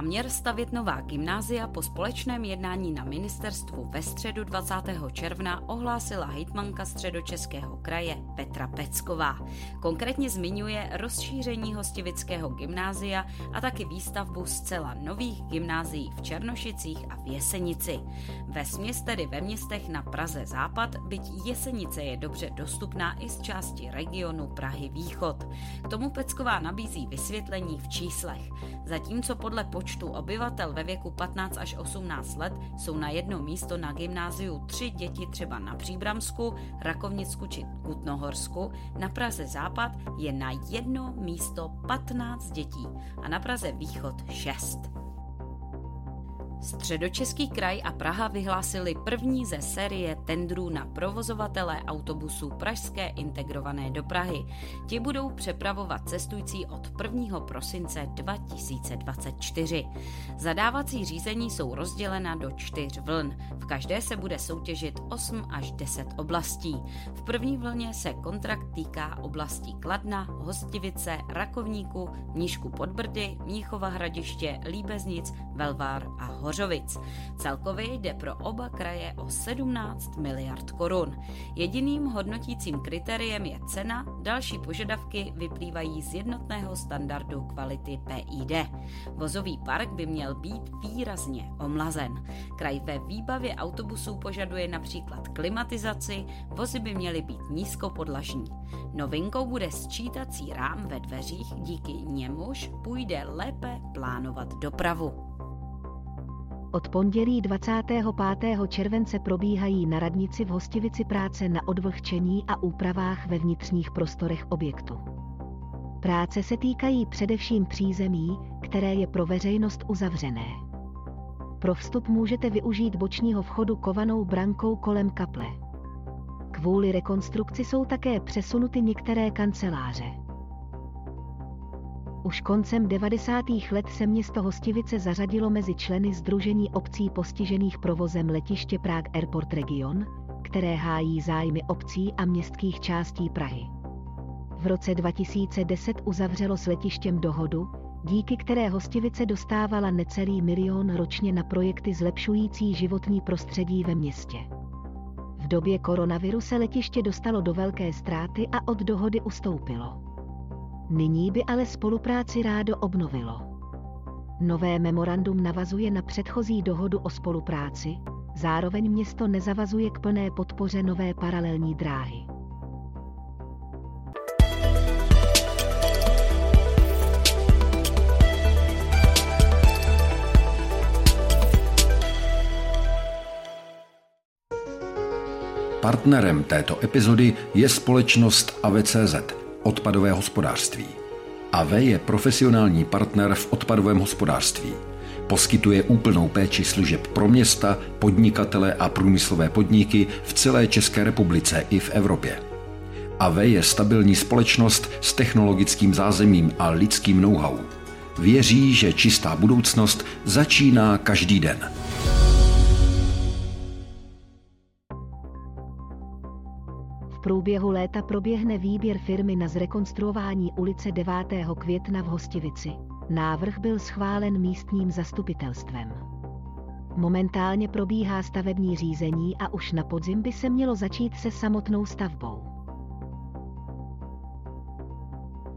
Záměr stavět nová gymnázia po společném jednání na ministerstvu ve středu 20. června ohlásila hejtmanka středočeského kraje Petra Pecková. Konkrétně zmiňuje rozšíření hostivického gymnázia a taky výstavbu zcela nových gymnázií v Černošicích a v Jesenici. Ve směs tedy ve městech na Praze Západ, byť Jesenice je dobře dostupná i z části regionu Prahy Východ. K tomu Pecková nabízí vysvětlení v číslech. Zatímco podle počtu obyvatel ve věku 15 až 18 let jsou na jedno místo na gymnáziu tři děti třeba na Příbramsku, Rakovnicku či Kutnohorsku, na Praze Západ je na jedno místo 15 dětí a na Praze Východ 6. Středočeský kraj a Praha vyhlásili první ze série tendrů na provozovatele autobusů Pražské integrované do Prahy. Ti budou přepravovat cestující od 1. prosince 2024. Zadávací řízení jsou rozdělena do čtyř vln. V každé se bude soutěžit 8 až 10 oblastí. V první vlně se kontrakt týká oblastí Kladna, Hostivice, Rakovníku, Nížku Podbrdy, Mníchova hradiště, Líbeznic, Velvár a Hor. Hořovic. Celkově jde pro oba kraje o 17 miliard korun. Jediným hodnotícím kritériem je cena, další požadavky vyplývají z jednotného standardu kvality PID. Vozový park by měl být výrazně omlazen. Kraj ve výbavě autobusů požaduje například klimatizaci, vozy by měly být nízkopodlažní. Novinkou bude sčítací rám ve dveřích, díky němuž půjde lépe plánovat dopravu. Od pondělí 25. července probíhají na radnici v Hostivici práce na odvlhčení a úpravách ve vnitřních prostorech objektu. Práce se týkají především přízemí, které je pro veřejnost uzavřené. Pro vstup můžete využít bočního vchodu kovanou brankou kolem kaple. Kvůli rekonstrukci jsou také přesunuty některé kanceláře. Už koncem 90. let se město Hostivice zařadilo mezi členy Združení obcí postižených provozem letiště Prague Airport Region, které hájí zájmy obcí a městských částí Prahy. V roce 2010 uzavřelo s letištěm dohodu, díky které Hostivice dostávala necelý milion ročně na projekty zlepšující životní prostředí ve městě. V době koronaviru se letiště dostalo do velké ztráty a od dohody ustoupilo. Nyní by ale spolupráci rádo obnovilo. Nové memorandum navazuje na předchozí dohodu o spolupráci, zároveň město nezavazuje k plné podpoře nové paralelní dráhy. Partnerem této epizody je společnost AVCZ, odpadové hospodářství. AV je profesionální partner v odpadovém hospodářství. Poskytuje úplnou péči služeb pro města, podnikatele a průmyslové podniky v celé České republice i v Evropě. AV je stabilní společnost s technologickým zázemím a lidským know-how. Věří, že čistá budoucnost začíná každý den. Průběhu léta proběhne výběr firmy na zrekonstruování ulice 9. května v Hostivici. Návrh byl schválen místním zastupitelstvem. Momentálně probíhá stavební řízení a už na podzim by se mělo začít se samotnou stavbou.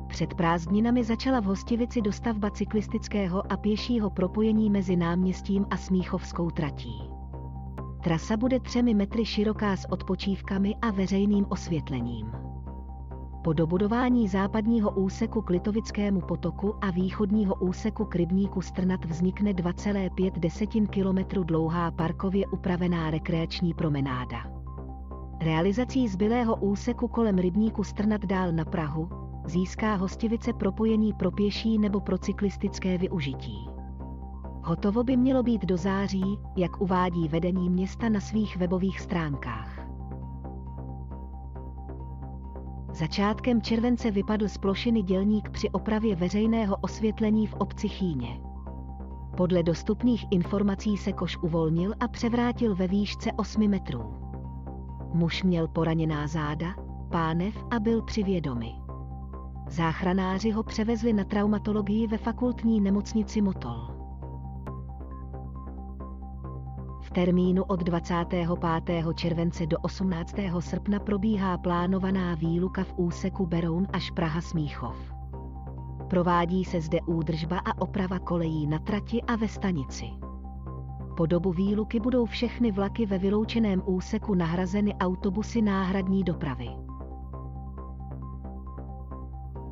Před prázdninami začala v Hostivici dostavba cyklistického a pěšího propojení mezi náměstím a Smíchovskou tratí. Trasa bude třemi metry široká s odpočívkami a veřejným osvětlením. Po dobudování západního úseku k Litovickému potoku a východního úseku k rybníku Strnat vznikne 2,5 desetin kilometru dlouhá parkově upravená rekreační promenáda. Realizací zbylého úseku kolem rybníku Strnat dál na Prahu získá hostivice propojení pro pěší nebo pro cyklistické využití. Hotovo by mělo být do září, jak uvádí vedení města na svých webových stránkách. Začátkem července vypadl z plošiny dělník při opravě veřejného osvětlení v obci Chýně. Podle dostupných informací se koš uvolnil a převrátil ve výšce 8 metrů. Muž měl poraněná záda, pánev a byl při vědomi. Záchranáři ho převezli na traumatologii ve fakultní nemocnici Motol. Termínu od 25. července do 18. srpna probíhá plánovaná výluka v úseku Beroun až Praha Smíchov. Provádí se zde údržba a oprava kolejí na trati a ve stanici. Po dobu výluky budou všechny vlaky ve vyloučeném úseku nahrazeny autobusy náhradní dopravy.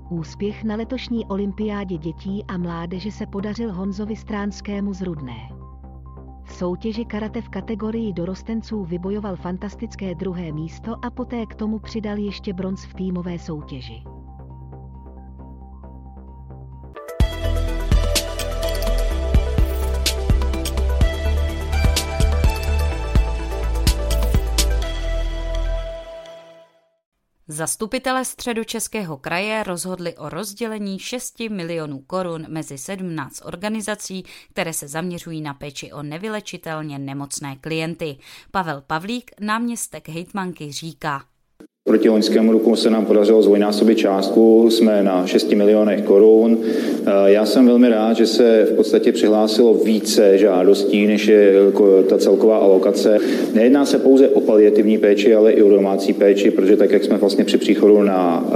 Úspěch na letošní olympiádě dětí a mládeže se podařil Honzovi Stránskému z Rudné. V soutěži karate v kategorii dorostenců vybojoval fantastické druhé místo a poté k tomu přidal ještě bronz v týmové soutěži. Zastupitelé středočeského kraje rozhodli o rozdělení 6 milionů korun mezi 17 organizací, které se zaměřují na péči o nevylečitelně nemocné klienty. Pavel Pavlík, náměstek hejtmanky, říká. Proti loňskému roku se nám podařilo zvojnásobit částku, jsme na 6 milionech korun. Já jsem velmi rád, že se v podstatě přihlásilo více žádostí, než je ta celková alokace. Nejedná se pouze o paliativní péči, ale i o domácí péči, protože tak, jak jsme vlastně při příchodu na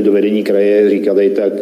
do vedení kraje říkali, tak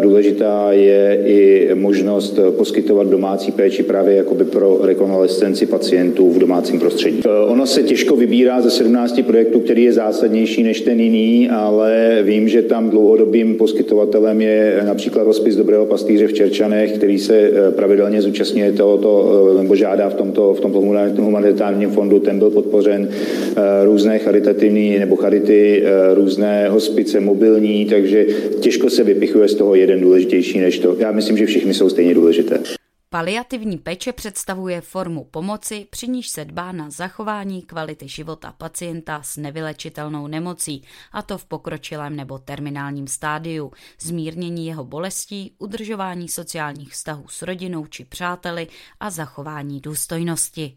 důležitá je i možnost poskytovat domácí péči právě jakoby pro rekonvalescenci pacientů v domácím prostředí. Ono se těžko vybírá ze 17 projektů, který je zásadnější než ten jiný, ale vím, že tam dlouhodobým poskytovatelem je například rozpis Dobrého pastýře v Čerčanech, který se eh, pravidelně zúčastňuje tohoto, eh, nebo žádá v tomto, v tomto humanitárním fondu. Ten byl podpořen eh, různé charitativní nebo charity, různé hospice mobilní, takže těžko se vypichuje z toho jeden důležitější než to. Já myslím, že všichni jsou stejně důležité. Paliativní péče představuje formu pomoci, při níž se dbá na zachování kvality života pacienta s nevylečitelnou nemocí, a to v pokročilém nebo terminálním stádiu, zmírnění jeho bolestí, udržování sociálních vztahů s rodinou či přáteli a zachování důstojnosti.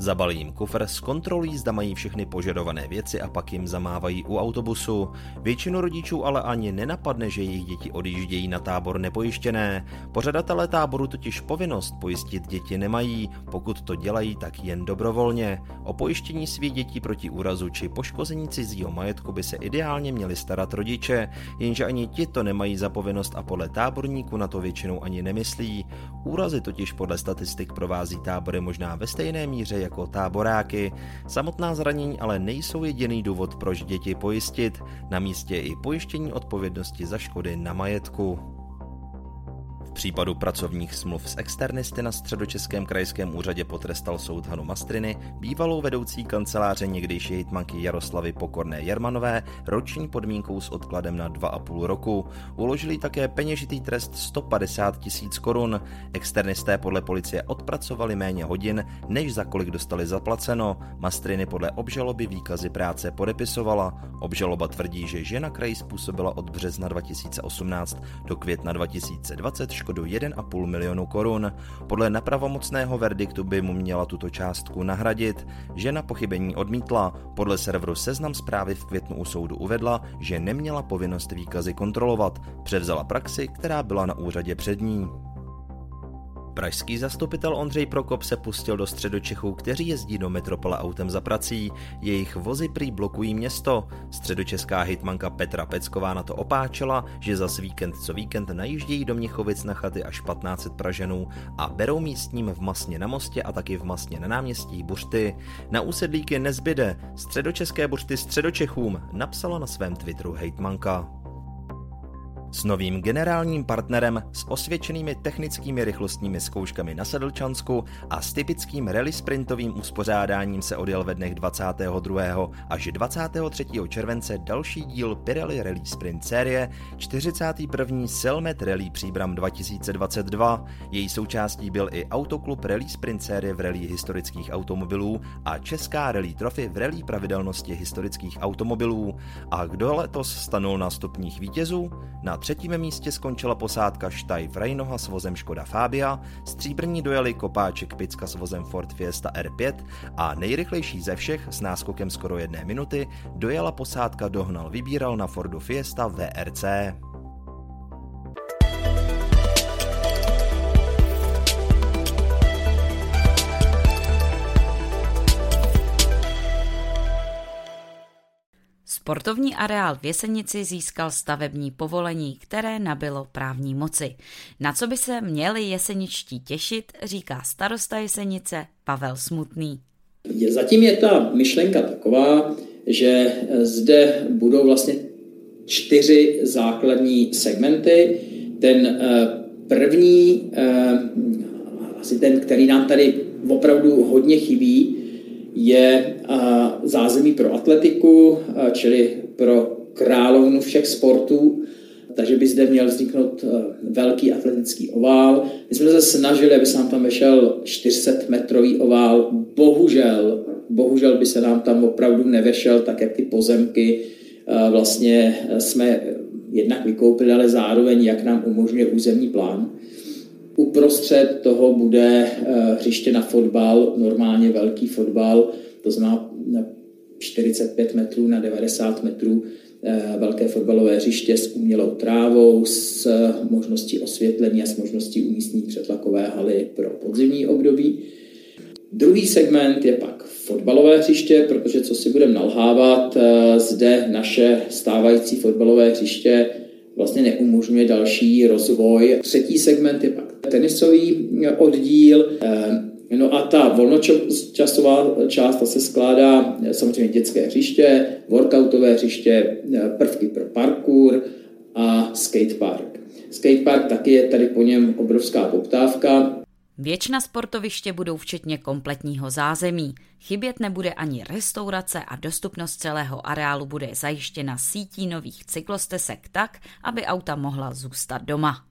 Zabalí jim kufr, zkontrolují, zda mají všechny požadované věci a pak jim zamávají u autobusu. Většinu rodičů ale ani nenapadne, že jejich děti odjíždějí na tábor nepojištěné. Pořadatelé táboru totiž povinnost pojistit děti nemají, pokud to dělají, tak jen dobrovolně. O pojištění svých dětí proti úrazu či poškození cizího majetku by se ideálně měli starat rodiče, jenže ani ti to nemají za povinnost a podle táborníků na to většinou ani nemyslí. Úrazy totiž podle statistik provází tábory možná ve stejné míře jako táboráky. Samotná zranění ale nejsou jediný důvod, proč děti pojistit. Na místě je i pojištění odpovědnosti za škody na majetku. Případu pracovních smluv s externisty na středočeském krajském úřadě potrestal soud Hanu Mastriny, bývalou vedoucí kanceláře někdejší hejtmanky Jaroslavy Pokorné Jermanové, roční podmínkou s odkladem na 2,5 roku. Uložili také peněžitý trest 150 tisíc korun. Externisté podle policie odpracovali méně hodin, než za kolik dostali zaplaceno. Mastriny podle obžaloby výkazy práce podepisovala. Obžaloba tvrdí, že žena kraji způsobila od března 2018 do května 2020 škodu 1,5 milionu korun. Podle nepravomocného verdiktu by mu měla tuto částku nahradit. Žena pochybení odmítla. Podle serveru Seznam zprávy v květnu u soudu uvedla, že neměla povinnost výkazy kontrolovat. Převzala praxi, která byla na úřadě před ní. Pražský zastupitel Ondřej Prokop se pustil do středočechů, kteří jezdí do metropole autem za prací. Jejich vozy prý blokují město. Středočeská hitmanka Petra Pecková na to opáčela, že za víkend co víkend najíždějí do Měchovic na chaty až 1500 Praženů a berou místním v Masně na mostě a taky v Masně na náměstí Buřty. Na úsedlíky nezbyde. Středočeské buřty středočechům napsala na svém Twitteru hejtmanka. S novým generálním partnerem s osvědčenými technickými rychlostními zkouškami na Sedlčansku a s typickým rally sprintovým uspořádáním se odjel ve dnech 22. až 23. července další díl Pirelli Rally Sprint série 41. Selmet Rally Příbram 2022. Její součástí byl i Autoklub Rally Sprint série v rally historických automobilů a Česká rally trofy v rally pravidelnosti historických automobilů. A kdo letos stanul na stupních vítězů? Na třetím místě skončila posádka Štajf Rejnoha s vozem Škoda Fabia, stříbrní dojeli Kopáček Picka s vozem Ford Fiesta R5 a nejrychlejší ze všech s náskokem skoro jedné minuty dojela posádka Dohnal Vybíral na Fordu Fiesta VRC. Sportovní areál v Jesenici získal stavební povolení, které nabilo právní moci. Na co by se měli jeseničtí těšit, říká starosta Jesenice Pavel Smutný. Zatím je ta myšlenka taková, že zde budou vlastně čtyři základní segmenty. Ten eh, první, eh, asi ten, který nám tady opravdu hodně chybí, je zázemí pro atletiku, čili pro královnu všech sportů, takže by zde měl vzniknout velký atletický ovál. My jsme se snažili, aby se nám tam vešel 400 metrový ovál. Bohužel, bohužel by se nám tam opravdu nevešel, tak jak ty pozemky vlastně jsme jednak vykoupili, ale zároveň jak nám umožňuje územní plán. Uprostřed toho bude eh, hřiště na fotbal, normálně velký fotbal, to znamená 45 metrů na 90 metrů eh, velké fotbalové hřiště s umělou trávou, s možností osvětlení a s možností umístění přetlakové haly pro podzimní období. Druhý segment je pak fotbalové hřiště, protože co si budeme nalhávat, eh, zde naše stávající fotbalové hřiště vlastně neumožňuje další rozvoj. Třetí segment je pak tenisový oddíl. Eh, no a ta volnočasová část ta se skládá eh, samozřejmě dětské hřiště, workoutové hřiště, eh, prvky pro parkour a skatepark. Skatepark taky je tady po něm obrovská poptávka. Většina sportoviště budou včetně kompletního zázemí. Chybět nebude ani restaurace a dostupnost celého areálu bude zajištěna sítí nových cyklostesek tak, aby auta mohla zůstat doma.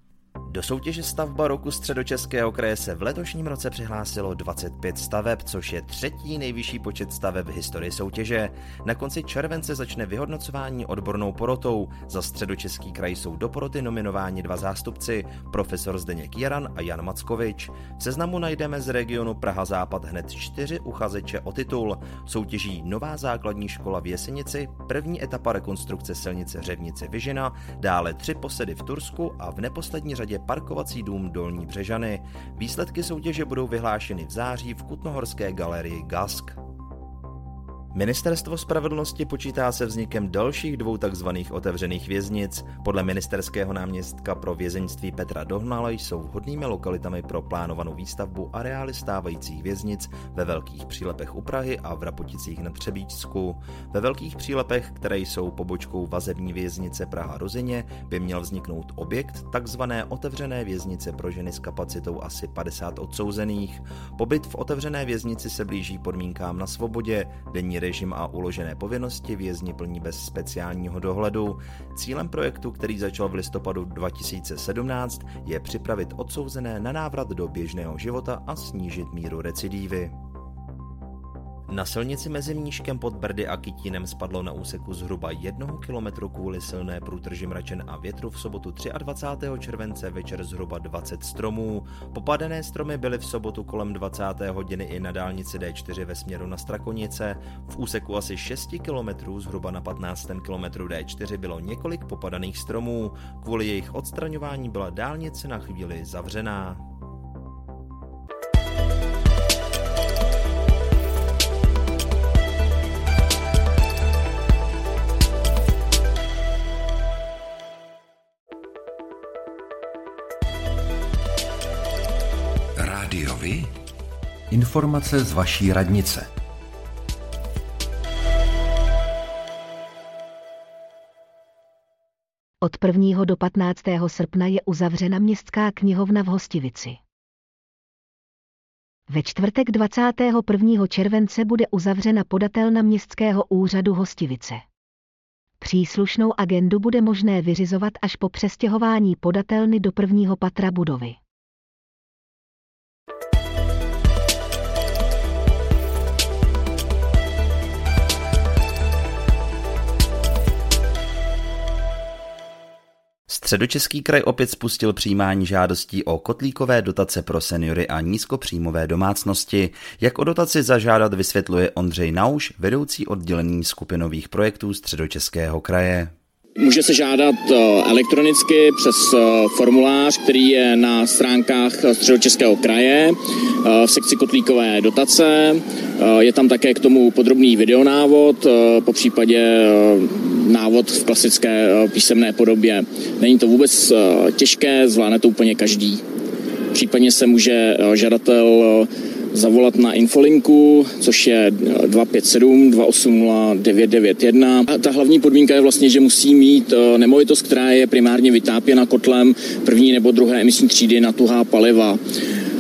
Do soutěže stavba roku středočeského kraje se v letošním roce přihlásilo 25 staveb, což je třetí nejvyšší počet staveb v historii soutěže. Na konci července začne vyhodnocování odbornou porotou. Za středočeský kraj jsou do poroty nominováni dva zástupci, profesor Zdeněk Jaran a Jan Mackovič. V seznamu najdeme z regionu Praha Západ hned čtyři uchazeče o titul. Soutěží Nová základní škola v Jesenici, první etapa rekonstrukce silnice Řevnice Vyžina, dále tři posedy v Tursku a v neposlední řadě parkovací dům Dolní Břežany. Výsledky soutěže budou vyhlášeny v září v Kutnohorské galerii Gask. Ministerstvo spravedlnosti počítá se vznikem dalších dvou takzvaných otevřených věznic. Podle ministerského náměstka pro vězeňství Petra Dohnala jsou vhodnými lokalitami pro plánovanou výstavbu areály stávajících věznic ve Velkých přílepech u Prahy a v Rapoticích nad Třebíčsku. Ve Velkých přílepech, které jsou pobočkou vazební věznice Praha Rozině, by měl vzniknout objekt takzvané otevřené věznice pro ženy s kapacitou asi 50 odsouzených. Pobyt v otevřené věznici se blíží podmínkám na svobodě, denní režim a uložené povinnosti vězni plní bez speciálního dohledu. Cílem projektu, který začal v listopadu 2017, je připravit odsouzené na návrat do běžného života a snížit míru recidívy. Na silnici mezi Mníškem pod Brdy a Kytínem spadlo na úseku zhruba jednoho kilometru kvůli silné průtrži mračen a větru v sobotu 23. července večer zhruba 20 stromů. Popadené stromy byly v sobotu kolem 20. hodiny i na dálnici D4 ve směru na Strakonice. V úseku asi 6 kilometrů zhruba na 15. kilometru D4 bylo několik popadaných stromů. Kvůli jejich odstraňování byla dálnice na chvíli zavřená. Rádiovi? Informace z vaší radnice. Od 1. do 15. srpna je uzavřena městská knihovna v Hostivici. Ve čtvrtek 21. července bude uzavřena podatelna městského úřadu Hostivice. Příslušnou agendu bude možné vyřizovat až po přestěhování podatelny do prvního patra budovy. Středočeský kraj opět spustil přijímání žádostí o kotlíkové dotace pro seniory a nízkopříjmové domácnosti. Jak o dotaci zažádat vysvětluje Ondřej Nauš, vedoucí oddělení skupinových projektů Středočeského kraje. Může se žádat eh, elektronicky přes eh, formulář, který je na stránkách Středočeského kraje eh, v sekci kotlíkové dotace. Je tam také k tomu podrobný videonávod, po případě návod v klasické písemné podobě. Není to vůbec těžké, zvládne to úplně každý. Případně se může žadatel zavolat na infolinku, což je 257 280 991. A ta hlavní podmínka je vlastně, že musí mít eh, nemovitost, která je primárně vytápěna kotlem první nebo druhé emisní třídy na tuhá paliva.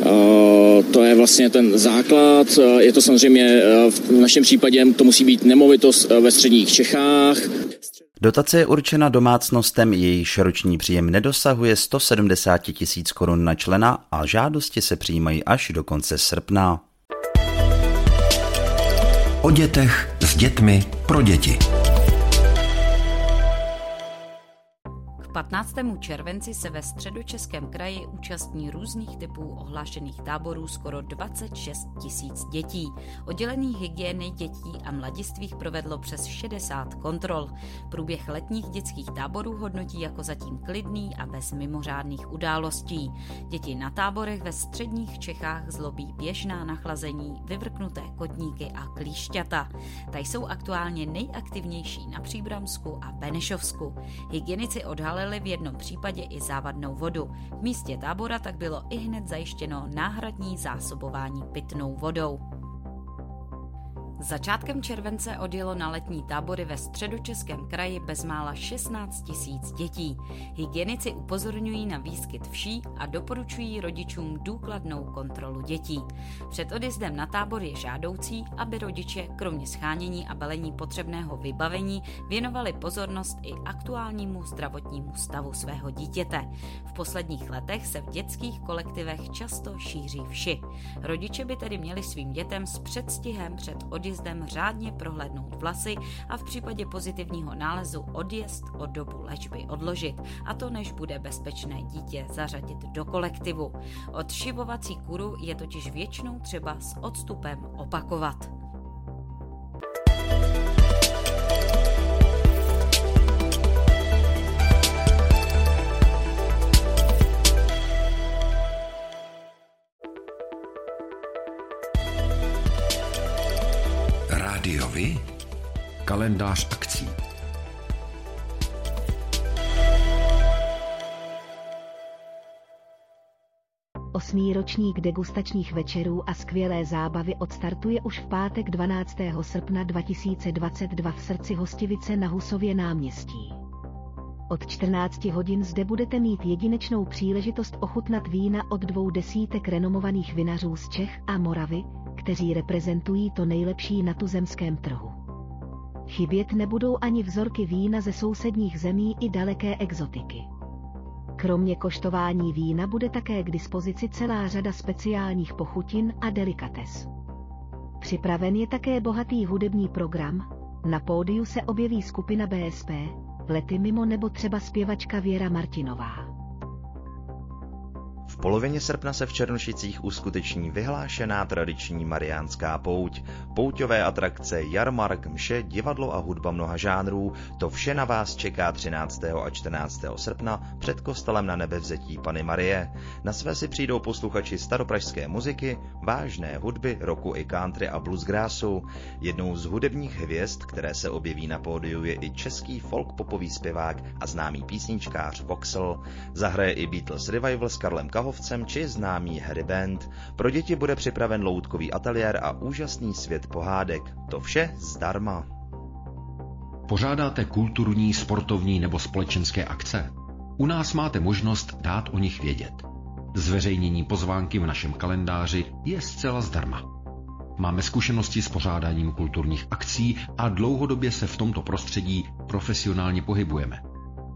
Eh, to je vlastně ten základ. Eh, je to samozřejmě v našem případě, to musí být nemovitost ve středních Čechách. Dotace je určena domácnostem, jejíž roční příjem nedosahuje 170 tisíc korun na člena a žádosti se přijímají až do konce srpna. O dětech s dětmi pro děti. 15. červenci se ve středočeském kraji účastní různých typů ohlášených táborů skoro 26 tisíc dětí. Oddělených hygieny dětí a mladistvých provedlo přes 60 kontrol. Průběh letních dětských táborů hodnotí jako zatím klidný a bez mimořádných událostí. Děti na táborech ve středních Čechách zlobí běžná nachlazení, vyvrknuté kotníky a klíšťata. Ta jsou aktuálně nejaktivnější na Příbramsku a Benešovsku. Hygienici odhalili v jednom případě i závadnou vodu. V místě tábora tak bylo i hned zajištěno náhradní zásobování pitnou vodou. Začátkem července odjelo na letní tábory ve středočeském kraji bezmála 16 tisíc dětí. Hygienici upozorňují na výskyt vší a doporučují rodičům důkladnou kontrolu dětí. Před odjezdem na tábor je žádoucí, aby rodiče kromě schánění a balení potřebného vybavení věnovali pozornost i aktuálnímu zdravotnímu stavu svého dítěte. V posledních letech se v dětských kolektivech často šíří vši. Rodiče by tedy měli svým dětem s předstihem před odjezdem odjezdem řádně prohlédnout vlasy a v případě pozitivního nálezu odjezd o dobu léčby odložit, a to než bude bezpečné dítě zařadit do kolektivu. Odšivovací kuru je totiž většinou třeba s odstupem opakovat. Kalendář akcí. Osmý ročník degustačních večerů a skvělé zábavy odstartuje už v pátek 12. srpna 2022 v srdci Hostivice na Husově náměstí. Od 14 hodin zde budete mít jedinečnou příležitost ochutnat vína od dvou desítek renomovaných vinařů z Čech a Moravy, kteří reprezentují to nejlepší na tuzemském trhu. Chybět nebudou ani vzorky vína ze sousedních zemí i daleké exotiky. Kromě koštování vína bude také k dispozici celá řada speciálních pochutin a delikates. Připraven je také bohatý hudební program, na pódiu se objeví skupina BSP, lety mimo nebo třeba zpěvačka Věra Martinová polovině srpna se v Černošicích uskuteční vyhlášená tradiční mariánská pouť. Pouťové atrakce, jarmark, mše, divadlo a hudba mnoha žánrů, to vše na vás čeká 13. a 14. srpna před kostelem na nebevzetí Pany Marie. Na své si přijdou posluchači staropražské muziky, vážné hudby, roku i country a bluesgrassu. Jednou z hudebních hvězd, které se objeví na pódiu, je i český folk popový zpěvák a známý písničkář Voxel. Zahraje i Beatles Revival s Karlem Kahou Šachovcem či známý Harry Band. Pro děti bude připraven loutkový ateliér a úžasný svět pohádek. To vše zdarma. Pořádáte kulturní, sportovní nebo společenské akce? U nás máte možnost dát o nich vědět. Zveřejnění pozvánky v našem kalendáři je zcela zdarma. Máme zkušenosti s pořádáním kulturních akcí a dlouhodobě se v tomto prostředí profesionálně pohybujeme.